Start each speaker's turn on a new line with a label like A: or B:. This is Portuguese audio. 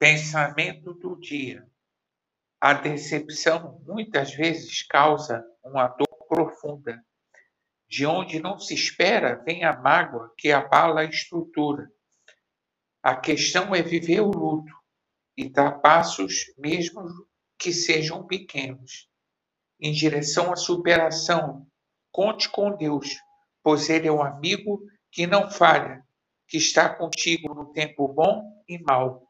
A: Pensamento do dia. A decepção muitas vezes causa uma dor profunda. De onde não se espera vem a mágoa que abala a estrutura. A questão é viver o luto e dar passos, mesmo que sejam pequenos, em direção à superação. Conte com Deus, pois Ele é um amigo que não falha, que está contigo no tempo bom e mau.